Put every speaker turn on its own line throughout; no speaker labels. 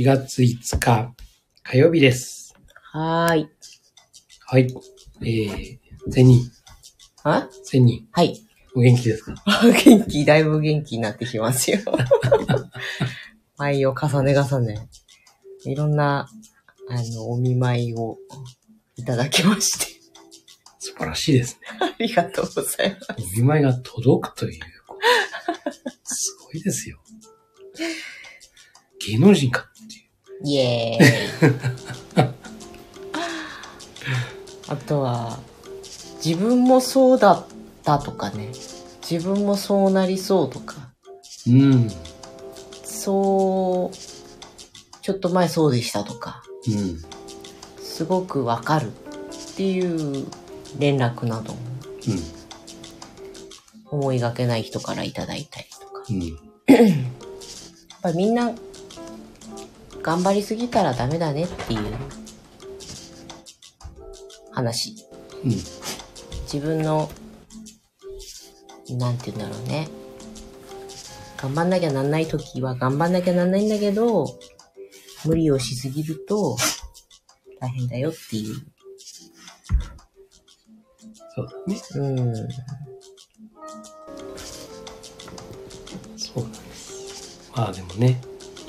4月5日火曜日です。
はーい。
はい。えー、ゼニ
あ
ー、ゼニ
はい。
ー、お元気ですか？
元気、だいぶ元気になってきますよ。舞を重ね重ね。いろんな、あの、お見舞いをいただきまして。
素晴らしいですね。
ありがとうございます。
お見舞いが届くという。すごいですよ。芸能人かっていう。
イエーイ。あとは、自分もそうだったとかね。自分もそうなりそうとか。
うん。
そう、ちょっと前そうでしたとか。
うん。
すごくわかるっていう連絡なども思いがけない人からいただいたりとか。
うん。うん。
やっぱりみんな頑張りすぎたらダメだねっていう話。
うん。
自分の、なんて言うんだろうね。頑張んなきゃなんない時は頑張んなきゃなんないんだけど、無理をしすぎると大変だよっていう。
そうだね。
うん。
そうなんです。まあでもね、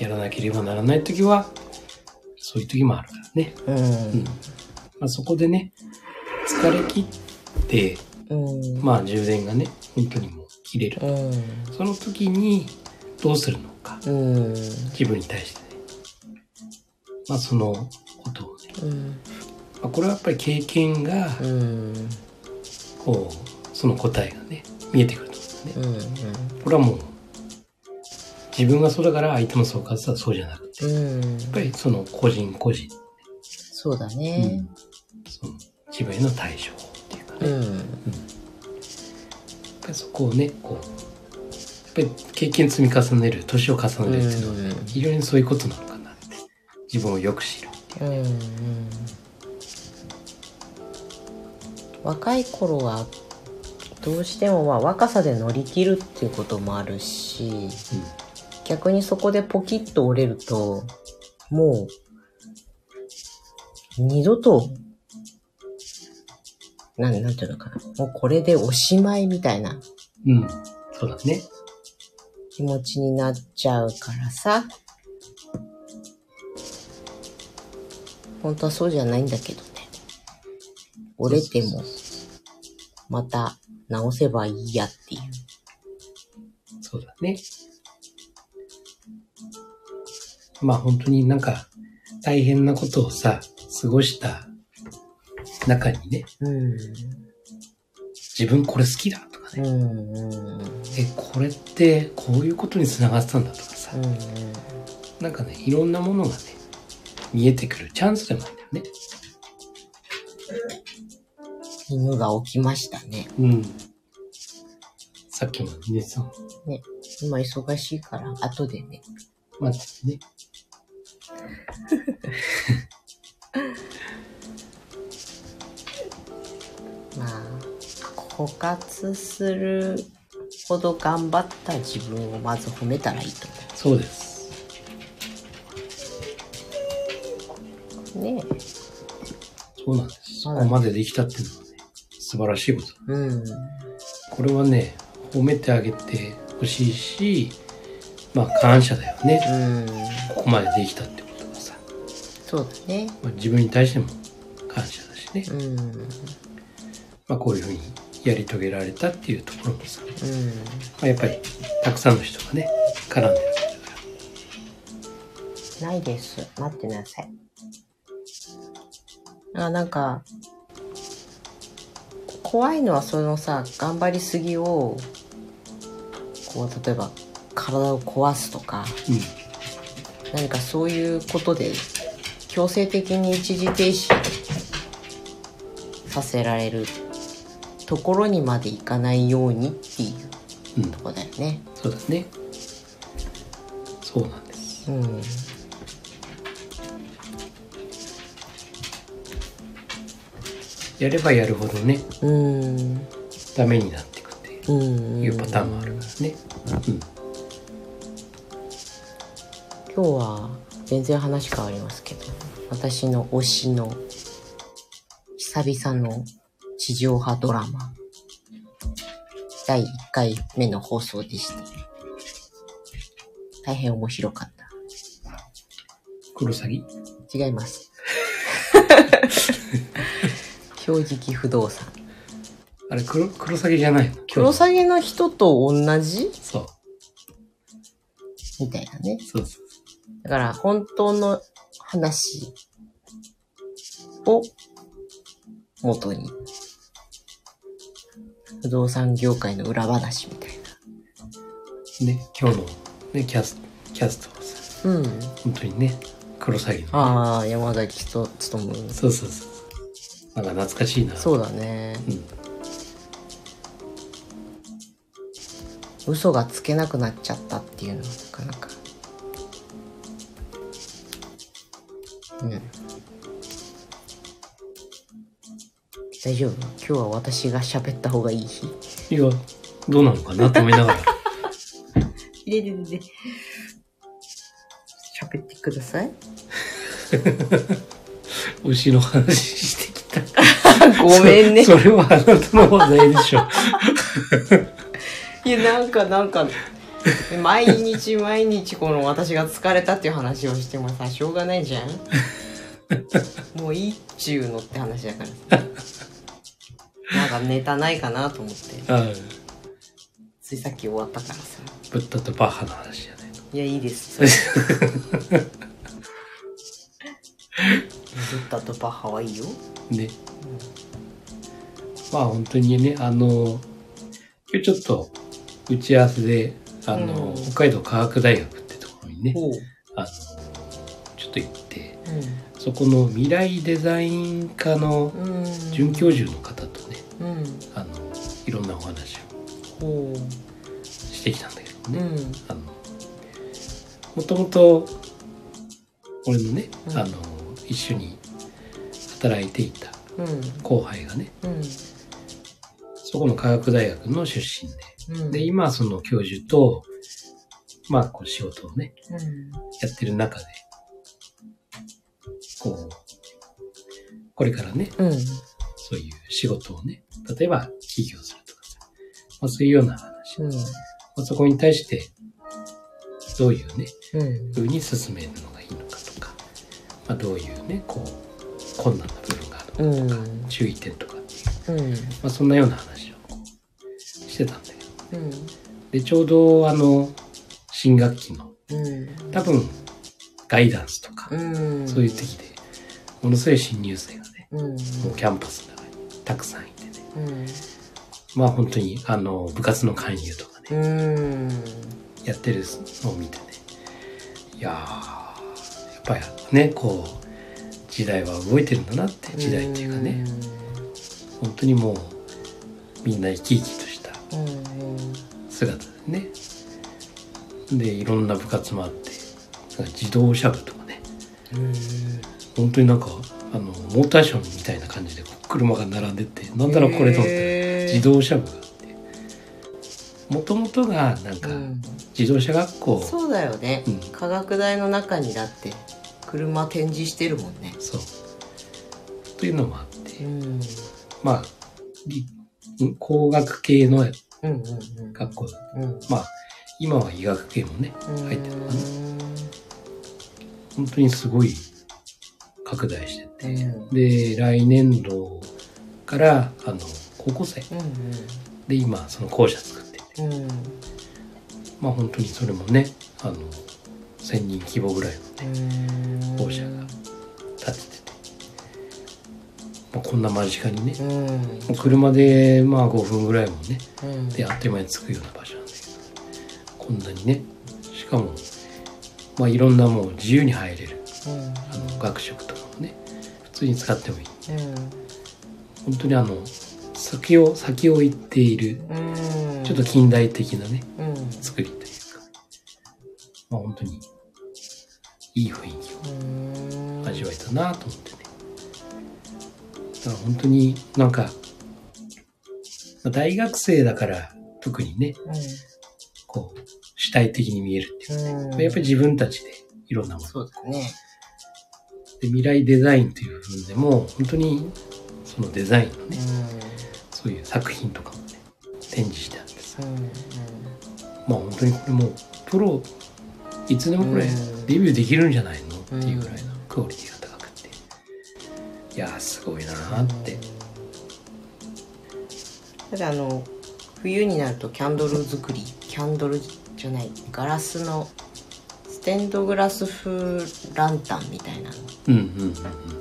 やらなければならないときは、そういう時もあるからね。
うん。
まあ、そこでね、疲れ切って、
うん。
まあ充電がね、本当にもう切れる。
うん。
その時にどうするのか、
うん。
自分に対してね。まあそのことをね。
うん。
まあ、これはやっぱり経験が、
うん。
こう、その答えがね、見えてくると思うんだね。
うん。
これはもう、自分がそうだから相手もそうかって言ったらそうじゃなくて、や
うん。
っぱりその個人個人、
そうだね。
その自分への対処法っていうかね、
うん。
やっぱりそこをね、こう、やっぱり経験積み重ねる、年を重ねるっていうのは、
うん
非常にそういうことなのかなって。自分をよく知るっていう。
うん。若い頃は、どうしてもまあ若さで乗り切るっていうこともあるし、逆にそこでポキッと折れると、もう、二度と、なん、なんていうのかな。もうこれでおしまいみたいな
うん。うん。そうだね。
気持ちになっちゃうからさ。本当はそうじゃないんだけどね。折れても、また直せばいいやっていう。
そうだね。まあ本当になんか大変なことをさ、過ごした中にね、
うん。
自分これ好きだとかね、
うん。うん。
え、これってこういうことにつながってたんだとかさ、
うん。
なんかね、いろんなものがね、見えてくるチャンスでもあるんだよね。
犬が起きましたね。
うん。さっきもね、そう、
ね。今忙しいから、後でね。
まあね、
まあ、枯渇するほど頑張った自分をまず褒めたらいいと
そうです。
思う。ね
そうなんです。そ
はい
こまでできたっていうのはね、素晴らしいこと。
うん。
これはね、褒めてあげてほしいし、まあ感謝だよね。
うん。
ここまでできたってこと
そうだね。
まあ、自分に対しても感謝だしね。
うん。
まあこういうふうにやり遂げられたっていうところもさ、ま
うん。
あ、やっぱりたくさんの人がね、絡んでるわけだから。
ないです。待ってなさい。あ、なんか、怖いのはそのさ、頑張りすぎを、こう、例えば、体を壊すとか、何かそういうことで、強制的に一時停止させられるところにまでいかないようにっていう
うん。うん
と。こだよね。
そうだね。そうなんです。
うん。
やればやるほどね、
うん。
ダメになっていくって
うん。
いうパターンもあるからね。うん。
今日は全然話変わりますけど、私の推しの久々の地上波ドラマ、第1回目の放送でした。大変面白かった。
クロサギ
違います。正直不動産。
あれ、クロ、クロサギじゃないの
クロサギの人と同じ？
そう。
みたいなね。
そうそう。
だから、本当の話を元に、不動産業界の裏話みたい
ね、今日のね、キャスト、キャストはさ、
な。うん。
本当にね、クロサギの、ね。
ああ、山崎と勤む。
そうそうそう。なんか懐かしいな。
そうだね。
うん。
嘘がつけなくなっちゃったっていうのはなかなか。うん。大丈夫？今日は私が喋った方がいい日
いや、どうなのかなと思いながら。
入れれれれ。喋ってください。
牛の話してきた。
ごめんね。
それはあなたの話題でしょ。
いや、なんか、なんか、毎日毎日この私が疲れたっていう話をしてもさ、しょうがないじゃん。もういいっちゅうのって話だからさ。なんかネタないかなと思って。ついさっき終わったからさ。
ブッダとバッハの話じゃないの。
いや、いいです。ブッダとバッハはいいよ。
ね。まあ本当にね、あの、今日ちょっと打ち合わせで、あの、
うん
北海道科学大学ってところにね。あの、ちょっと行って、
う
そこの未来デザイン科の。准教授の方とね、
うん。
あの、いろんなお話を
ほ
してきたんだけど
う。
ね、
うん。
あの、もともと、俺のね、
うん
あの、一緒に働いていた
うん。
後輩がね、
うん。
そこの科学大学の出身で、
うん。
で、今はその教授と、まあ、こう仕事をね、
うん。
やってる中で、こう、これからね、
うん。
そういう仕事をね、例えば起業するとかさ、まあそういうような話、
うん。
まあ、そこに対して、どういうね、
うん。
風に進めるのがいいのかとか、まあどういうね、こう、困難な部分があるのかとか、
うん
注意点とかっていう、
うん。
まあそんなような話してたんだけど、
うん。
で、ちょうどあの、新学期の、
うん。
多分、ガイダンスとか、
うん。
そういう時で、ものすごい新入生がね、
うん。
もうキャンパスの中にたくさんいてね、
うん。
まあ本当に、あの、部活の勧誘とかね、
うん。
やってるのを見てね、いやー、やっぱりね、こう、時代は動いてるんだなって、時代っていうかね、本当にもう、みんな生き生きと。姿でね、で、いろんな部活もあって、自動車部とかね、
うん。
本当になんか、あの、モーターションみたいな感じで車が並んでって、なんだろうこれと思って、自動車部があって、もともとがなんか、
うん
自動車学校、
そうだよね
うん。
科学大の中にだって車展示してるもんね。
そう。というのもあって、
うん。
まあ、理工学系の学校、
うん。うん。
まあ、今は医学系もね、
うん。
入ってるのかな。本当にすごい拡大してて、
うん。
で、来年度から、あの、高校生。
うん
で今、その校舎作ってて。まあ本当にそれもね、あの、1000人規模ぐらいのね、
うん。
校舎が建ててて、まあ、こんな間近にね、
うん。
車でまあ5分ぐらいもね、
うん。
であっという間に着くような場所なんだけど、こんなにね、しかも、まあいろんなもう自由に入れる、
うん。
あの、学食とかもね、普通に使ってもいい。
うん。
本当にあの、先を、先を行っている、
うん。
ちょっと近代的なね、
うん。
作りというか、まあ本当にいい雰囲気
うん。
を味わえたなと思ってね。本当になんか、まあ大学生だから特にね、こう、主体的に見えるっていうか、
うん。
やっぱり自分たちでいろんなもの。
そうだね。
で未来デザインという部分でも、本当にそのデザインのね、
う
そういう作品とかもね、展示してあってさ、
ん。うん。
まあ本当にこれもう、プロ、いつでもこれ
うん
デビューできるんじゃないのっていうぐらいのクオリティがやー、すごいなーって。
ただあの冬になるとキャンドル作りキャンドルじゃないガラスのステンドグラス風ランタンみたいなの。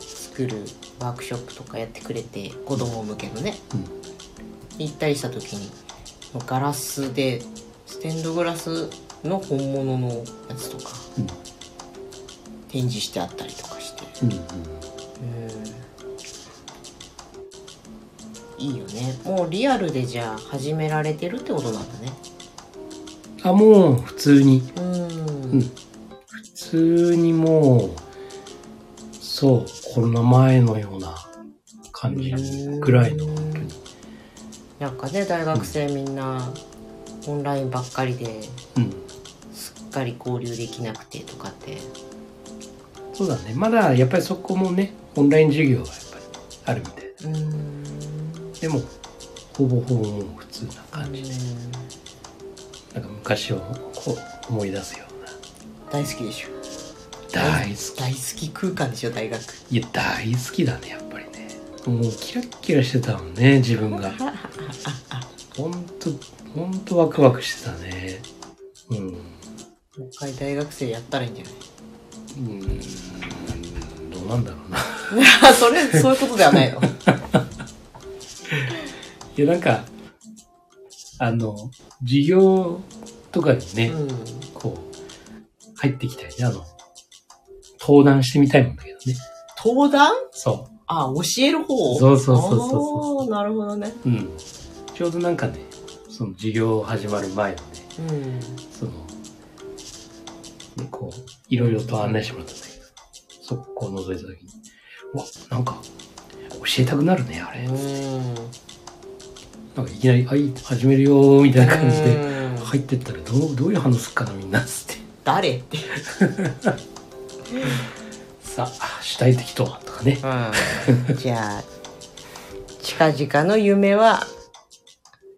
作るワークショップとかやってくれて子供向けのね
うん
行ったりした時にガラスでステンドグラスの本物のやつとか
うん
展示してあったりとかして。
うん
いいよねもうリアルでじゃあ始められてるってことなんだね
あ、もう普通に。
うん
うん。普通にもう、そう、コロナ前のような感じぐらいの、本当に。
なんかね大学生みんなオンラインばっかりで
うん。
すっかり交流できなくてとかって
そうだね。まだやっぱりそこもね、オンライン授業はやっぱりあるみたい
うん
でも、ほぼほぼもう普通な感じで、なんか昔をこう思い出すような。
大好きでしょ
大好き。
大好き空間でしょ大学
いや、大好きだね、やっぱりね。もうキラッキラしてたもんね、自分が。ほんと、ほんとワクワクしてたね。うん。
もう一回大学生やったらいいんじゃな
うーん、どうなんだろうな。
い それそういうことではないの
いや、なんか、あの、授業とかにね、
うん
こう、入ってきたりね、あの、登壇してみたいもんだけどね。
登壇？
そ
あ教える方？
そうそうそうそう
なるほどね
う。うん。ちょうどなんかね、その授業始まる前のね、
うん
その、ね、こう、いろいろと案内してもらったんだけど、そこを覗いたときに、うわ、なんか、教えたくなるね、あれ。
うん
なんかいきなり「はい。始めるよ」みたいな感じで入ってったらどうどういう反応するかなみんなっつって。
誰？っ て
さあ主体的とは？とかね、
うん、じゃあ近々の夢は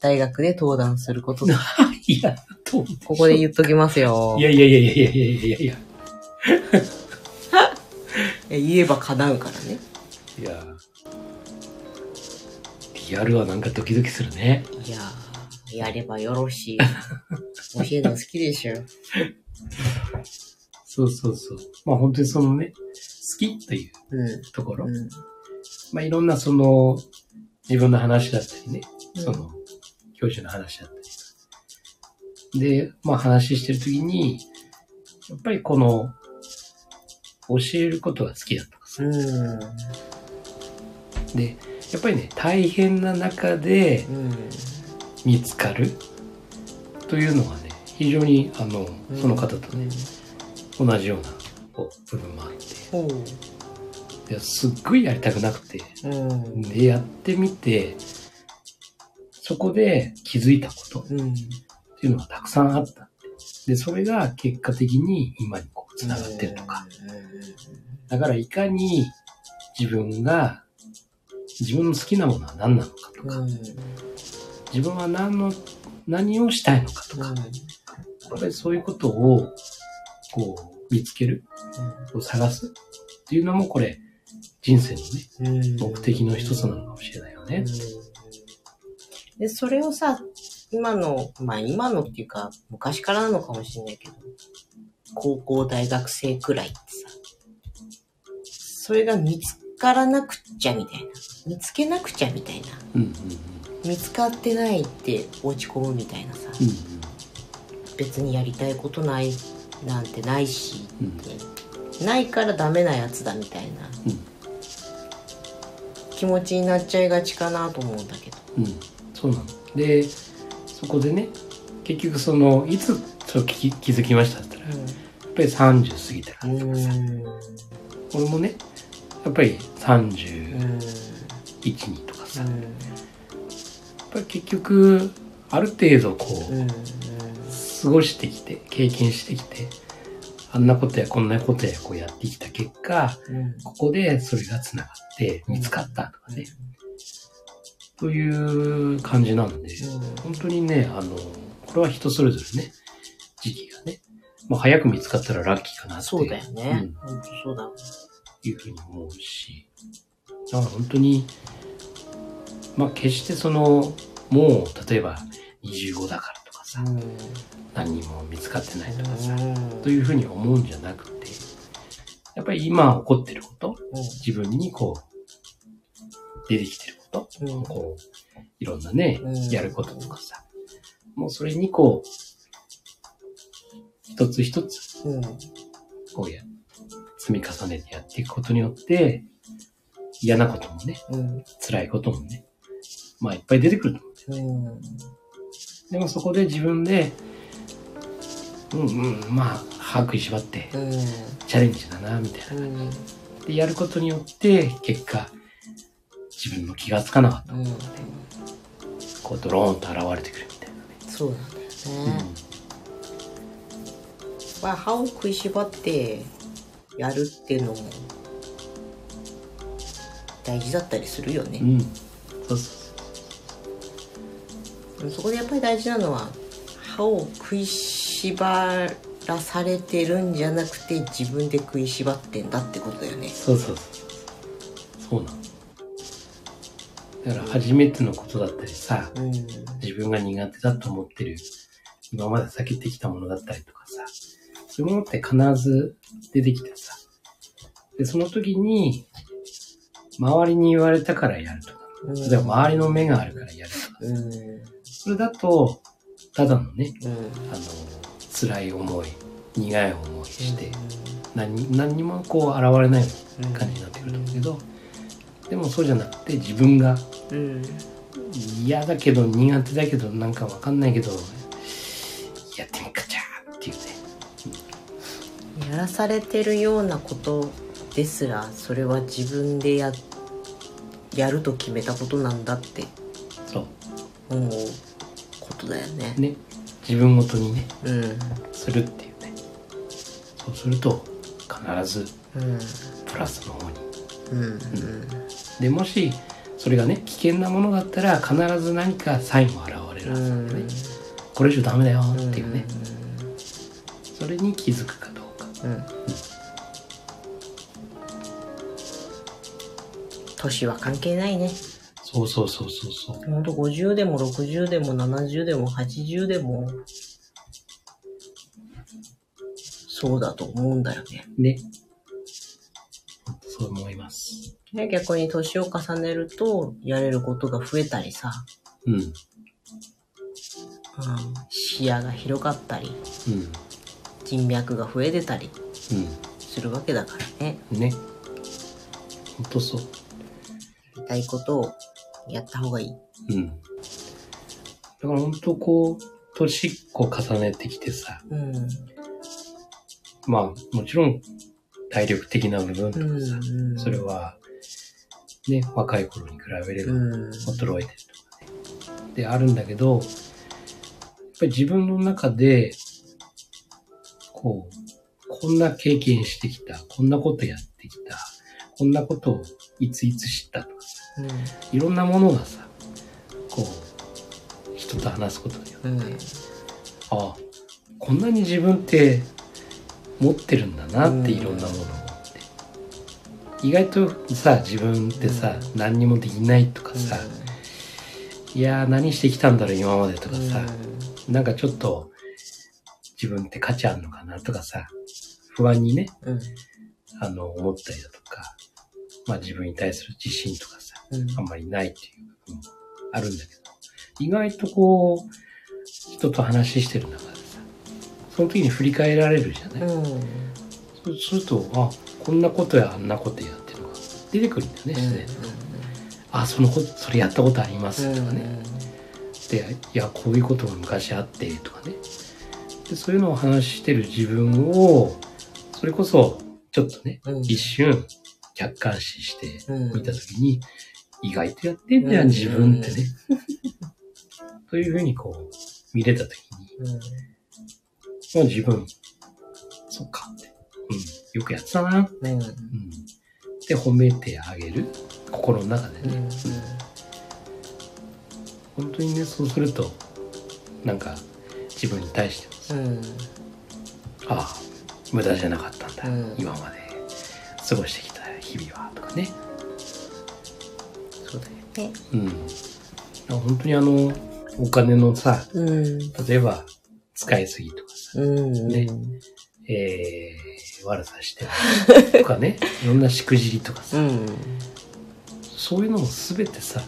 大学で登壇すること。だ
いや
ここで言っときますよ。
いやいやいやいやいやいやいや
言えば叶うからね。
いやリアルはなんかドキドキするね。
いやーやればよろしい教えるの好きでしょ
そうそうそう。まあ本当にそのね、好きという
うん
ところ。
うん
まあいろんなその、自分の話だったりね、
うん
その、教授の話だったり。で、まあ話してるときに、やっぱりこの、教えることが好きだとかさ。
うん
で、やっぱりね、大変な中で
うん。
見つかるというのがね、非常に、あの、その方とね、同じような部分もあって、すっごいやりたくなくて、で、やってみて、そこで気づいたことっ
うん。
ていうのがたくさんあった。で、それが結果的に今にこう繋がってるとか。だからいかに自分が、自分の好きなものは何なのかとか、自分は何の、何をしたいのかとか、やっぱりそういうことを、こう、見つける、探す。っていうのもこれ、人生のね、目的の一つなのかもしれないよね。
で、それをさ、今の、まあ今のっていうか、昔からなのかもしれないけど、高校、大学生くらいってさ、それが見つからなくちゃみたいな。見つけなくちゃみたいな。
うんうん
見つかってないって落ち込むみたいなさ、
うん。うん
別にやりたいことないなんてないし
うん
って、ないからダメなやつだみたいな
うん
気持ちになっちゃいがちかなと思うんだけど。
うん、そうなの。で、そこでね、結局その、いつそう気気づきましたって言ったら、やっぱり30過ぎたら、
うん。うん。
俺もね、やっぱり
う
31、
ん。
2とかさ、やっぱり結局、ある程度こう、
うん。
過ごしてきて、経験してきて、あんなことやこんなことやこうやってきた結果、
うん。
ここでそれが繋がって見つかったとかね、という感じなので、本当にね、あの、これは人それぞれね、時期がね、まあ早く見つかったらラッキーかなって。
そうだよね。
うん
そうだ。
いうふうに思うし、だから本当に、まあ決してその、もう例えば25だからとかさ、
うん。
何にも見つかってないとかさ、
うん
というふうに思うんじゃなくて、やっぱり今起こってること、自分にこう、出てきてること、
うん
こう、いろんなね
うん、
やることとかさ、もうそれにこう、一つ一つ、
うん。
こうや、積み重ねてやっていくことによって、嫌なこともね、
うん。
辛いこともね、まあいっぱい出てくると思う。
うん。
でもそこで自分で、うんうん、まあ、歯食いしばって、
うん。
チャレンジだな、みたいな。
うん。
で、やることによって、結果、自分の気がつかなかった。
うん。
こう、ドローンと現れてくるみたい
そうなんだよ
なね。
ね。まあ、歯を食いしばってやるっていうのも大事だったりするよね
う。ん。うん。そうそ
そこでやっぱり大事なのは歯を食いしばらされてるんじゃなくて自分で食いしばってんだってことだよね
う。。そうそうそう。そうなの。だから、初めてのことだったりさ、
うん。
自分が苦手だと思ってる、今まで避けてきたものだったりとそういうものって必ず出てきてさ、で、その時に、周りに言われたからやるとか、
うん
例えば周りの目があるからやるとか、
うん。
それだと、ただのね、
うん。
あの、辛い思い、苦い思いして、何何にもこう現れない感じになってくると思うけど、でもそうじゃなくて自分が
うん。
嫌だけど苦手だけどなんかわかんないけどや
らされてるようなことですらそれは自分でややると決めたことなんだって
そう。
思うことだよね。
ね。自分ごとにね。
うん。
するっていうね。そうすると必ず
うん。
プラスの方に。
うん。
でもしそれがね危険なものだったら必ず何かサインも現れるはずなんでね、これ以上ダメだよっていうね、それに気づくか。どう
ん。うん。年は関係ないね。
そうそうそうそうそう
ほんと50でも60でも70でも80でもそうだと思うんだよね。
ねそう思います
ね逆に年を重ねるとやれることが増えたりさ、
うん
うん、視野が広がったり
うん
人脈が増えてたり
う
するわけだからね
んねほんとそう
やりたいことをやった方がいい。
うん。だから本当こう、年こう重ねてきてさ、
うん。
まあもちろん体力的な部分とかさ、
うん
それはね、若い頃に比べれば
うん。
衰えてるとかね。で、あるんだけど、やっぱり自分の中で、こう、こんな経験してきた、こんなことやってきた、こんなことをいついつ知ったとかさ、いろんなものがさ、こう、人と話すことによって、
うん。
ああ、こんなに自分って持ってるんだなって
うん。
いろんなものを持って。意外とさ、自分ってさ、何にもできないとかさ、いやー何してきたんだろう今までとかさ、なんかちょっと自分って価値あるのかなとかさ、不安にね、
うん。
あの、思ったりだとか、まあ自分に対する自信とかさ、
うん。
あんまりないっていう部分もあるんだけど、意外とこう、人と話してる中でさ、その時に振り返られるじゃない、
うん。
そうすると、あ、こんなことやあんなことやっていうのが出てくるんだよね、自然と。あ、そのこと、それやったことありますとかね。で、いや、こういうことが昔あって、とかね。で、そういうのを話してる自分を、それこそ、ちょっとね、
うん。
一瞬、客観視して
うん
見たときに、意外とやってんじゃ
うん
ん、自分ってね。というふうにこう、見れたときに、
うん。
まあ自分、そうかって。うん。よくやってたな。
うん。
うん。で、褒めてあげる。心の中でね。
うん。
本当にね、そうすると、なんか、自分に対して。ああ、無駄じゃなかったんだ。
うん
今まで過ごしてきた日々は、とかね。
そうだよね。
うん。本当にあの、お金のさ、
うん。
例えば、使いすぎとかさ、
うん。
ねえー、悪さして とかね、いろんなしくじりとかさ、
うん。
そういうのもすべてさ、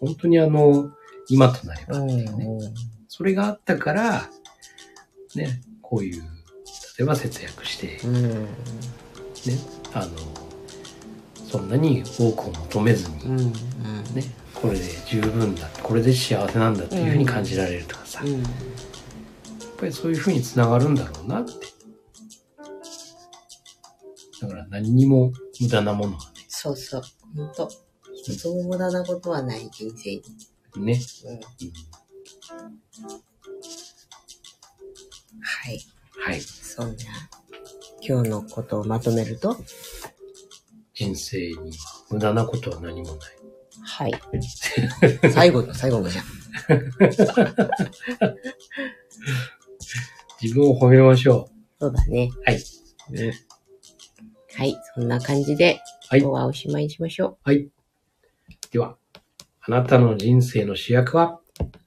本当にあの、今となれば
う
っていうね、
ん。
それがあったから、ね、こういう、例えば節約して、
うん。
ね、あの、そんなに多くを求めずに、
うん。
ね、これで十分だ、これで幸せなんだっていうふうに感じられるとかさ、やっ
うん。
ぱりそういうふうにつながるんだろうなって。だから何にも無駄なものは
そうそう。ほんと。一つも無駄なことはない人生に。
ね、ね、
うん。
うん
はい。
はい。
そんな、今日のことをまとめると、
人生には無駄なことは何もない。
はい。最後の最後のじゃん。
自分を褒めましょ
そうだね。
う。はい。
うん。はい。そんな感じで、
はい
今日はおしまいにしましょう。
はい。では、あなたの人生の主役は？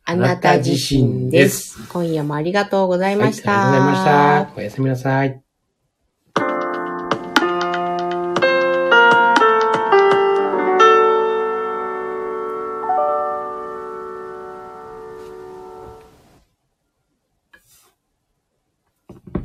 あなた自身です。今夜もありがとうございました。
はい、ありがとうございました。おやすみなさい。